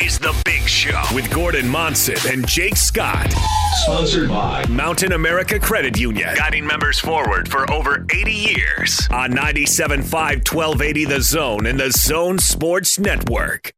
is The Big Show with Gordon Monson and Jake Scott. Sponsored by Mountain America Credit Union, guiding members forward for over 80 years on 97.5 1280 The Zone and The Zone Sports Network.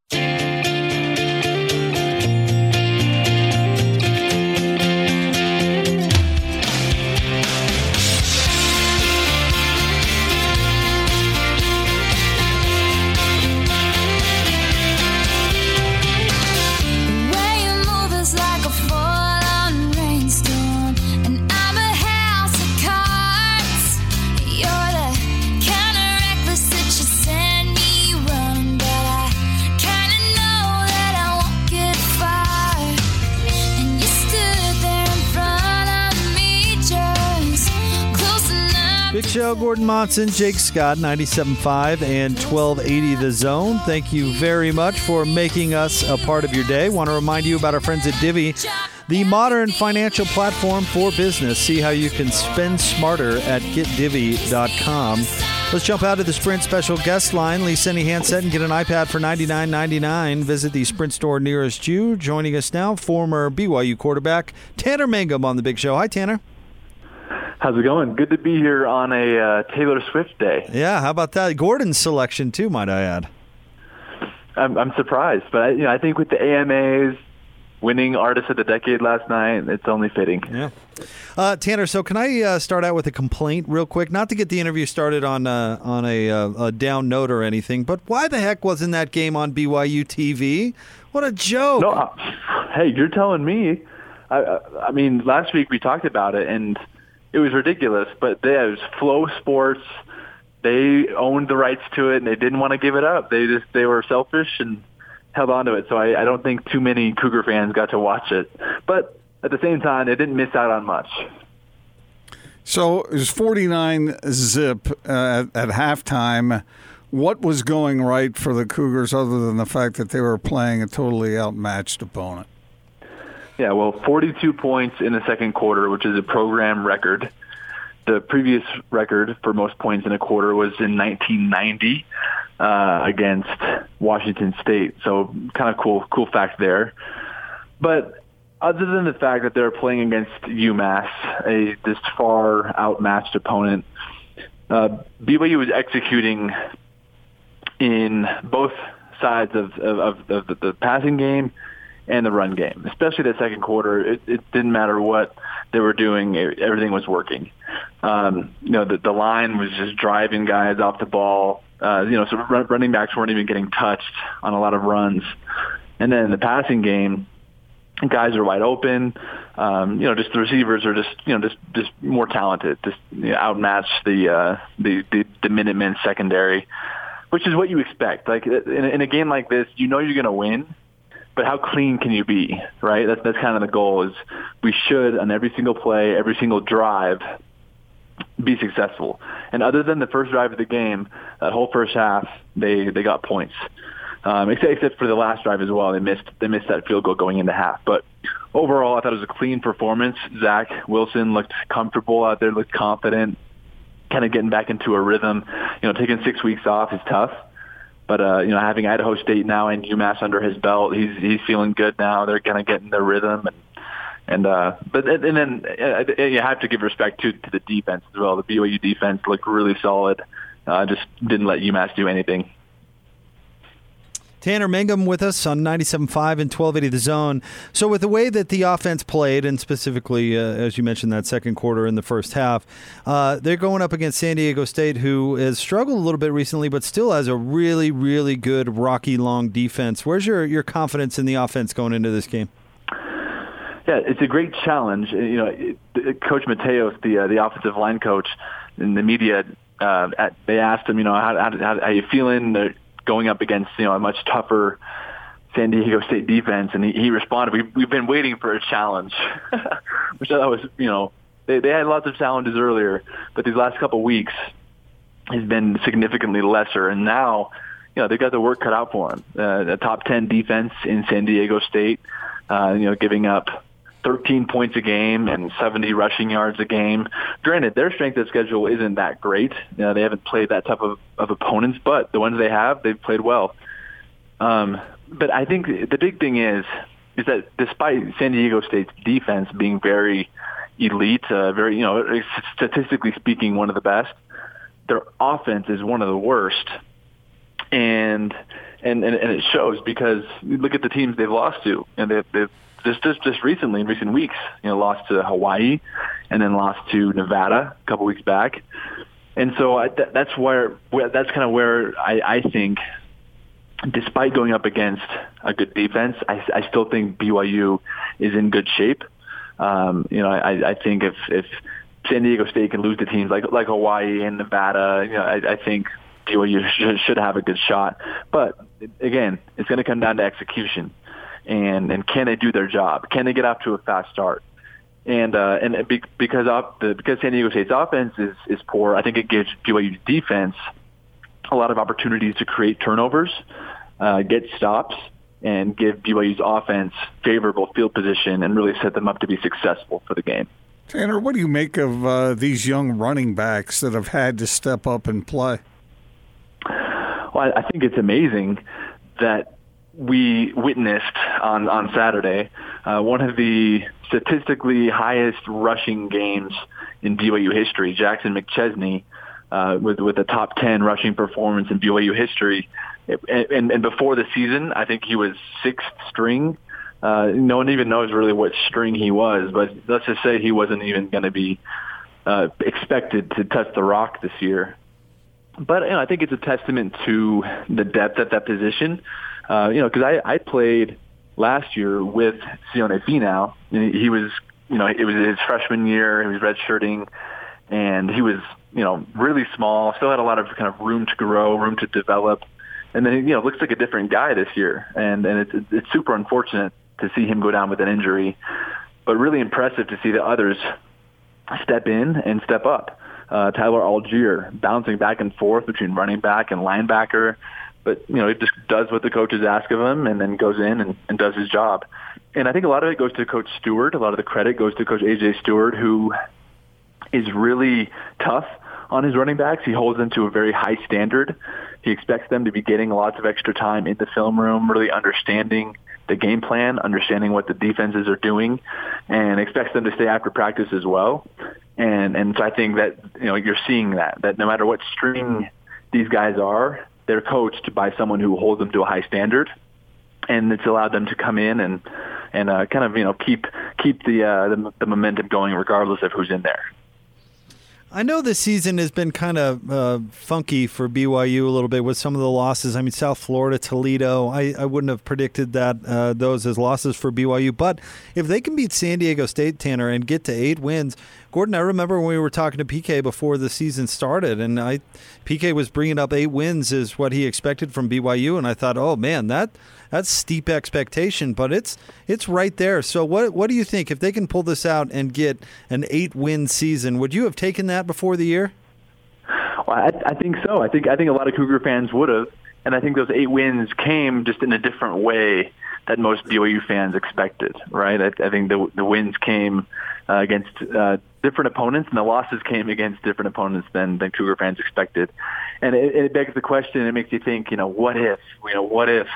Show, Gordon Monson, Jake Scott, 97.5 and 1280 The Zone. Thank you very much for making us a part of your day. Want to remind you about our friends at Divvy, the modern financial platform for business. See how you can spend smarter at getdivvy.com. Let's jump out to the Sprint special guest line. Lease any handset and get an iPad for $99.99. Visit the Sprint store nearest you. Joining us now, former BYU quarterback Tanner Mangum on the Big Show. Hi, Tanner. How's it going? Good to be here on a uh, Taylor Swift day. Yeah, how about that? Gordon's selection too, might I add. I'm, I'm surprised, but I, you know, I think with the AMAs winning Artist of the Decade last night, it's only fitting. Yeah. Uh, Tanner, so can I uh, start out with a complaint real quick? Not to get the interview started on uh, on a, uh, a, down note or anything, but why the heck wasn't that game on BYU TV? What a joke! No, uh, hey, you're telling me. I, I mean, last week we talked about it, and it was ridiculous. But they, it was Flo Sports. They owned the rights to it, and they didn't want to give it up. They just they were selfish and held on to it. So I, I don't think too many Cougar fans got to watch it. But at the same time, they didn't miss out on much. So it was 49 zip uh, at, at halftime. What was going right for the Cougars other than the fact that they were playing a totally outmatched opponent? Yeah, well, 42 points in the second quarter, which is a program record. The previous record for most points in a quarter was in 1990 uh, against Washington State. So, kind of cool, cool fact there. But other than the fact that they're playing against UMass, a this far outmatched opponent, uh, BYU was executing in both sides of, of, of the, the passing game and the run game. Especially the second quarter, it, it didn't matter what they were doing; it, everything was working. Um, you know, the, the line was just driving guys off the ball. Uh, you know, so run, running backs weren't even getting touched on a lot of runs. And then in the passing game, guys are wide open. Um, you know, just the receivers are just you know just just more talented, just you know, outmatch the uh, the the, the Minutemen secondary, which is what you expect. Like in, in a game like this, you know you're going to win but how clean can you be, right? That's that's kind of the goal. Is we should on every single play, every single drive, be successful. And other than the first drive of the game, that whole first half, they they got points. Um, except, except for the last drive as well, they missed they missed that field goal going into half. But overall, I thought it was a clean performance. Zach Wilson looked comfortable out there, looked confident, kind of getting back into a rhythm. You know, taking six weeks off is tough. But uh, you know, having Idaho State now and UMass under his belt, he's he's feeling good now. They're kind of getting their rhythm, and and uh, but and then uh, you have to give respect to to the defense as well. The BYU defense looked really solid. Uh, just didn't let UMass do anything. Tanner Mangum with us on 97.5 and 1280 The Zone. So, with the way that the offense played, and specifically, uh, as you mentioned, that second quarter in the first half, uh, they're going up against San Diego State, who has struggled a little bit recently, but still has a really, really good Rocky Long defense. Where's your, your confidence in the offense going into this game? Yeah, it's a great challenge. You know, Coach Mateos, the uh, the offensive line coach, in the media, uh, at, they asked him, you know, how how, how, you feeling? They're, going up against you know a much tougher San Diego State defense, and he, he responded, "We've we've been waiting for a challenge," which I thought was you know they they had lots of challenges earlier, but these last couple weeks has been significantly lesser, and now you know they've got the work cut out for them. Uh, a top ten defense in San Diego State, uh, you know, giving up 13 points a game and 70 rushing yards a game. Granted, their strength of schedule isn't that great. You know, they haven't played that type of, of opponents, but the ones they have, they've played well. Um, but I think the big thing is is that despite San Diego State's defense being very elite, uh, very you know statistically speaking one of the best, their offense is one of the worst, and and and, and it shows because look at the teams they've lost to, and they've, they've just just just recently in recent weeks, you know, lost to Hawaii, and then lost to Nevada a couple weeks back, and so I, that, that's where, where that's kind of where I, I think despite going up against a good defense, I, I still think BYU is in good shape. Um, you know, I, I think if, if San Diego State can lose to teams like like Hawaii and Nevada, you know, I, I think BYU should, should have a good shot. But again, it's going to come down to execution, and and can they do their job? Can they get off to a fast start? And uh, and because off the, because San Diego State's offense is is poor, I think it gives BYU defense a lot of opportunities to create turnovers, uh, get stops, and give BYU's offense favorable field position and really set them up to be successful for the game. Tanner, what do you make of uh, these young running backs that have had to step up and play? Well, I think it's amazing that we witnessed on on Saturday uh, one of the statistically highest rushing games in BYU history. Jackson McChesney uh, with with a top ten rushing performance in BYU history. And, and before the season, I think he was sixth string. Uh, no one even knows really what string he was, but let's just say he wasn't even going to be uh, expected to touch the rock this year. But you know, I think it's a testament to the depth at that position. Uh, you know, because I, I played last year with Sione Finau. He was, you know, it was his freshman year. He was redshirting, and he was you know, really small, still had a lot of kind of room to grow, room to develop. And then, you know, looks like a different guy this year. And, and it's, it's super unfortunate to see him go down with an injury, but really impressive to see the others step in and step up. Uh, Tyler Allgeier bouncing back and forth between running back and linebacker, but you know he just does what the coaches ask of him, and then goes in and, and does his job. And I think a lot of it goes to Coach Steward. A lot of the credit goes to Coach AJ Steward, who is really tough on his running backs. He holds them to a very high standard. He expects them to be getting lots of extra time in the film room, really understanding the game plan, understanding what the defenses are doing, and expects them to stay after practice as well. And and so I think that you know you're seeing that that no matter what string these guys are, they're coached by someone who holds them to a high standard, and it's allowed them to come in and and uh, kind of you know keep keep the, uh, the the momentum going regardless of who's in there. I know this season has been kind of uh, funky for BYU a little bit with some of the losses. I mean, South Florida, Toledo. I, I wouldn't have predicted that uh, those as losses for BYU. But if they can beat San Diego State, Tanner, and get to eight wins, Gordon, I remember when we were talking to PK before the season started, and I PK was bringing up eight wins is what he expected from BYU, and I thought, oh man, that that's steep expectation, but it's it's right there. So what what do you think if they can pull this out and get an eight win season? Would you have taken that before the year? Well, I, I think so. I think I think a lot of Cougar fans would have, and I think those eight wins came just in a different way that most BYU fans expected. Right? I, I think the the wins came uh, against uh, different opponents, and the losses came against different opponents than than Cougar fans expected. And it, it begs the question. It makes you think. You know, what if? You know, what if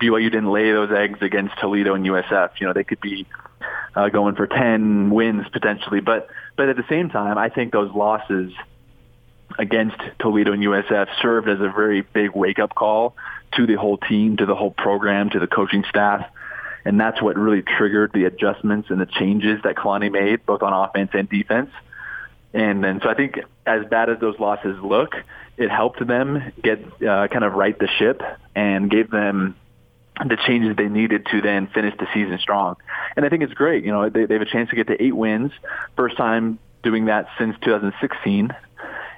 BYU didn't lay those eggs against Toledo and USF? You know, they could be uh, going for ten wins potentially. But but at the same time, I think those losses against Toledo and USF served as a very big wake up call to the whole team, to the whole program, to the coaching staff and that's what really triggered the adjustments and the changes that Kalani made, both on offense and defense. And then, so I think as bad as those losses look, it helped them get uh, kind of right the ship and gave them the changes they needed to then finish the season strong. And I think it's great. You know, they, they have a chance to get to eight wins, first time doing that since 2016,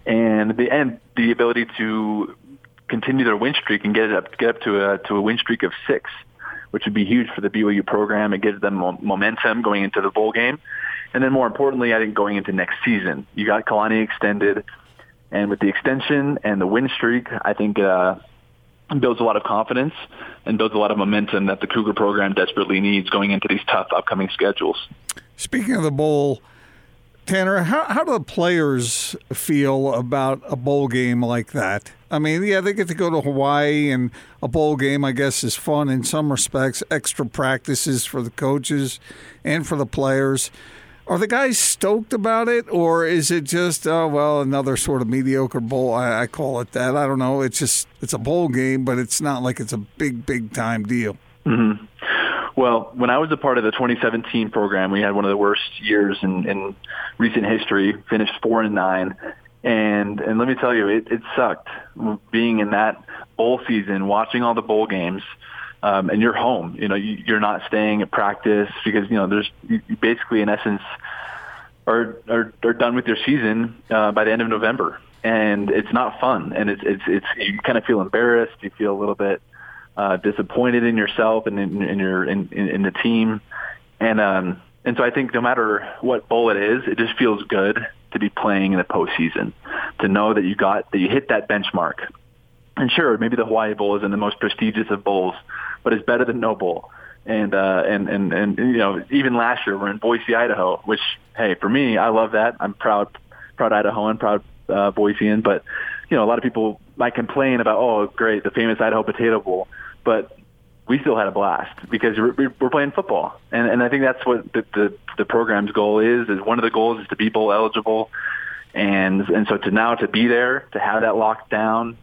and the and the ability to continue their win streak and get it up get up to a to a win streak of six which would be huge for the BYU program. It gives them momentum going into the bowl game. And then more importantly, I think going into next season, you got Kalani extended. And with the extension and the win streak, I think uh, builds a lot of confidence and builds a lot of momentum that the Cougar program desperately needs going into these tough upcoming schedules. Speaking of the bowl, Tanner, how, how do the players feel about a bowl game like that? I mean, yeah, they get to go to Hawaii, and a bowl game, I guess, is fun in some respects. Extra practices for the coaches and for the players. Are the guys stoked about it, or is it just, oh, well, another sort of mediocre bowl? I, I call it that. I don't know. It's just, it's a bowl game, but it's not like it's a big, big time deal. Mm-hmm. Well, when I was a part of the 2017 program, we had one of the worst years in, in recent history. Finished four and nine, and and let me tell you, it, it sucked being in that bowl season, watching all the bowl games, um, and you're home. You know, you, you're not staying at practice because you know there's you basically in essence are are, are done with your season uh, by the end of November, and it's not fun, and it's it's it's you kind of feel embarrassed, you feel a little bit uh, disappointed in yourself and in, in your in, in, the team, and um, and so I think no matter what bowl it is, it just feels good to be playing in the postseason, to know that you got that you hit that benchmark. And sure, maybe the Hawaii Bowl isn't the most prestigious of bowls, but it's better than no bowl. And uh, and and and you know, even last year we're in Boise, Idaho, which hey, for me, I love that. I'm proud, proud Idahoan, proud uh, Boisean. But you know, a lot of people might complain about, oh, great, the famous Idaho Potato Bowl but we still had a blast because we're, we're playing football, and and I think that's what the, the the program's goal is. Is one of the goals is to be bowl eligible, and and so to now to be there, to have that locked down,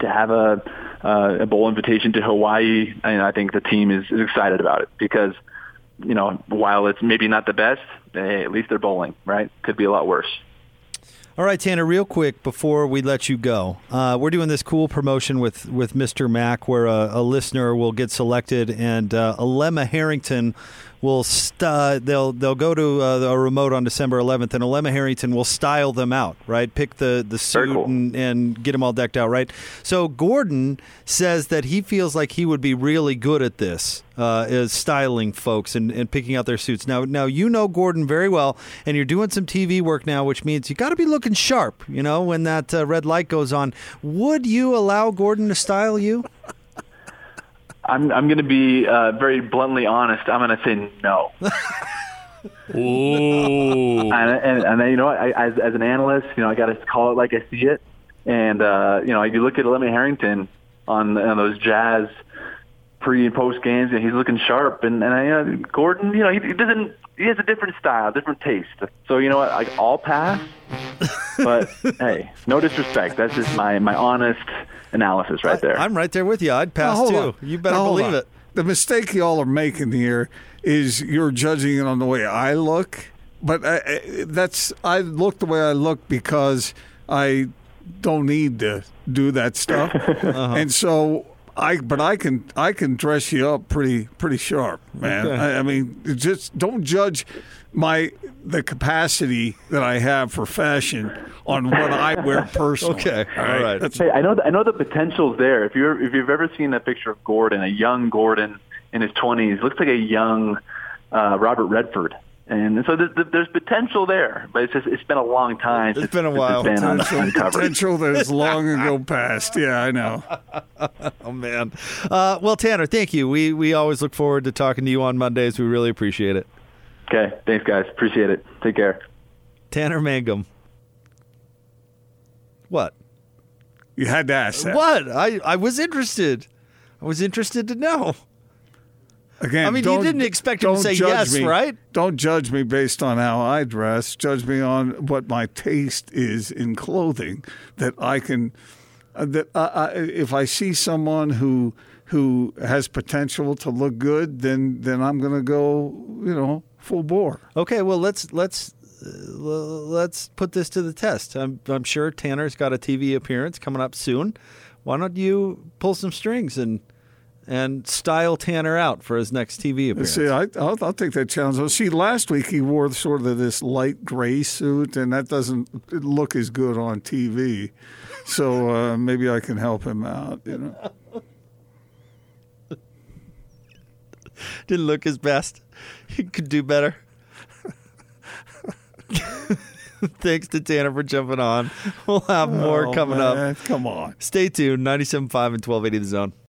to have a uh, a bowl invitation to Hawaii, and I think the team is, is excited about it because you know while it's maybe not the best, hey, at least they're bowling, right? Could be a lot worse. All right, Tanner, real quick before we let you go, uh, we're doing this cool promotion with, with Mr. Mac where a, a listener will get selected and uh, Alema Harrington will st- they'll they'll go to uh, a remote on December 11th, and Alema Harrington will style them out, right? Pick the the suit cool. and, and get them all decked out, right? So Gordon says that he feels like he would be really good at this, uh, is styling folks and, and picking out their suits. Now, now you know Gordon very well, and you're doing some TV work now, which means you got to be looking sharp. You know, when that uh, red light goes on, would you allow Gordon to style you? I'm I'm going to be uh, very bluntly honest. I'm going to say no. Ooh. and, and and you know what? I, as as an analyst, you know, I got to call it like I see it. And uh, you know, if you look at Lemmy Harrington on, on those Jazz pre and post games, and he's looking sharp. And and I, uh, Gordon, you know, he, he doesn't. He has a different style, different taste. So you know what? I, I'll pass. but hey, no disrespect. That's just my my honest analysis right there. I, am right there with you. I'd pass Now, too. on. You better Now, believe on. it. The mistake y'all are making here is you're judging it on the way I look, but I, I, that's I look the way I look because I don't need to do that stuff, Uh-huh. and so. I but I can I can dress you up pretty pretty sharp, man. Okay. I, I mean, just don't judge my the capacity that I have for fashion on what I wear personally. Okay. All right. That's- Hey, I know I know the potential's there. If you're if you've ever seen a picture of Gordon, a young Gordon in his 20s, looks like a young uh, Robert Redford. And so there's, there's potential there, but it's just it's been a long time. It's since- been a while. Been un- potential, uncovered. potential that is long ago past. Yeah, I know. Oh man. Uh, well, Tanner, thank you. We we always look forward to talking to you on Mondays. We really appreciate it. Okay, thanks guys, appreciate it. Take care. Tanner Mangum. What? You had to ask that. What? I I was interested. I was interested to know. Again, I mean, you don't- didn't expect him to say yes, me. right? Don't judge me based on how I dress. Judge me on what my taste is in clothing. That I can, uh, that I, I, if I see someone who who has potential to look good, then then I'm going to go, you know, full bore. Okay, well let's let's uh, let's put this to the test. I'm I'm sure Tanner's got a TV appearance coming up soon. Why don't you pull some strings and and style Tanner out for his next TV appearance? See, I, I'll, I'll take that challenge. See, last week he wore sort of this light gray suit, and that doesn't look as good on TV. So uh, maybe I can help him out. You know, Didn't look his best. He could do better. Thanks to Tanner for jumping on. We'll have more Oh, coming up. Come on. Stay tuned. 97.5 and 1280 The Zone.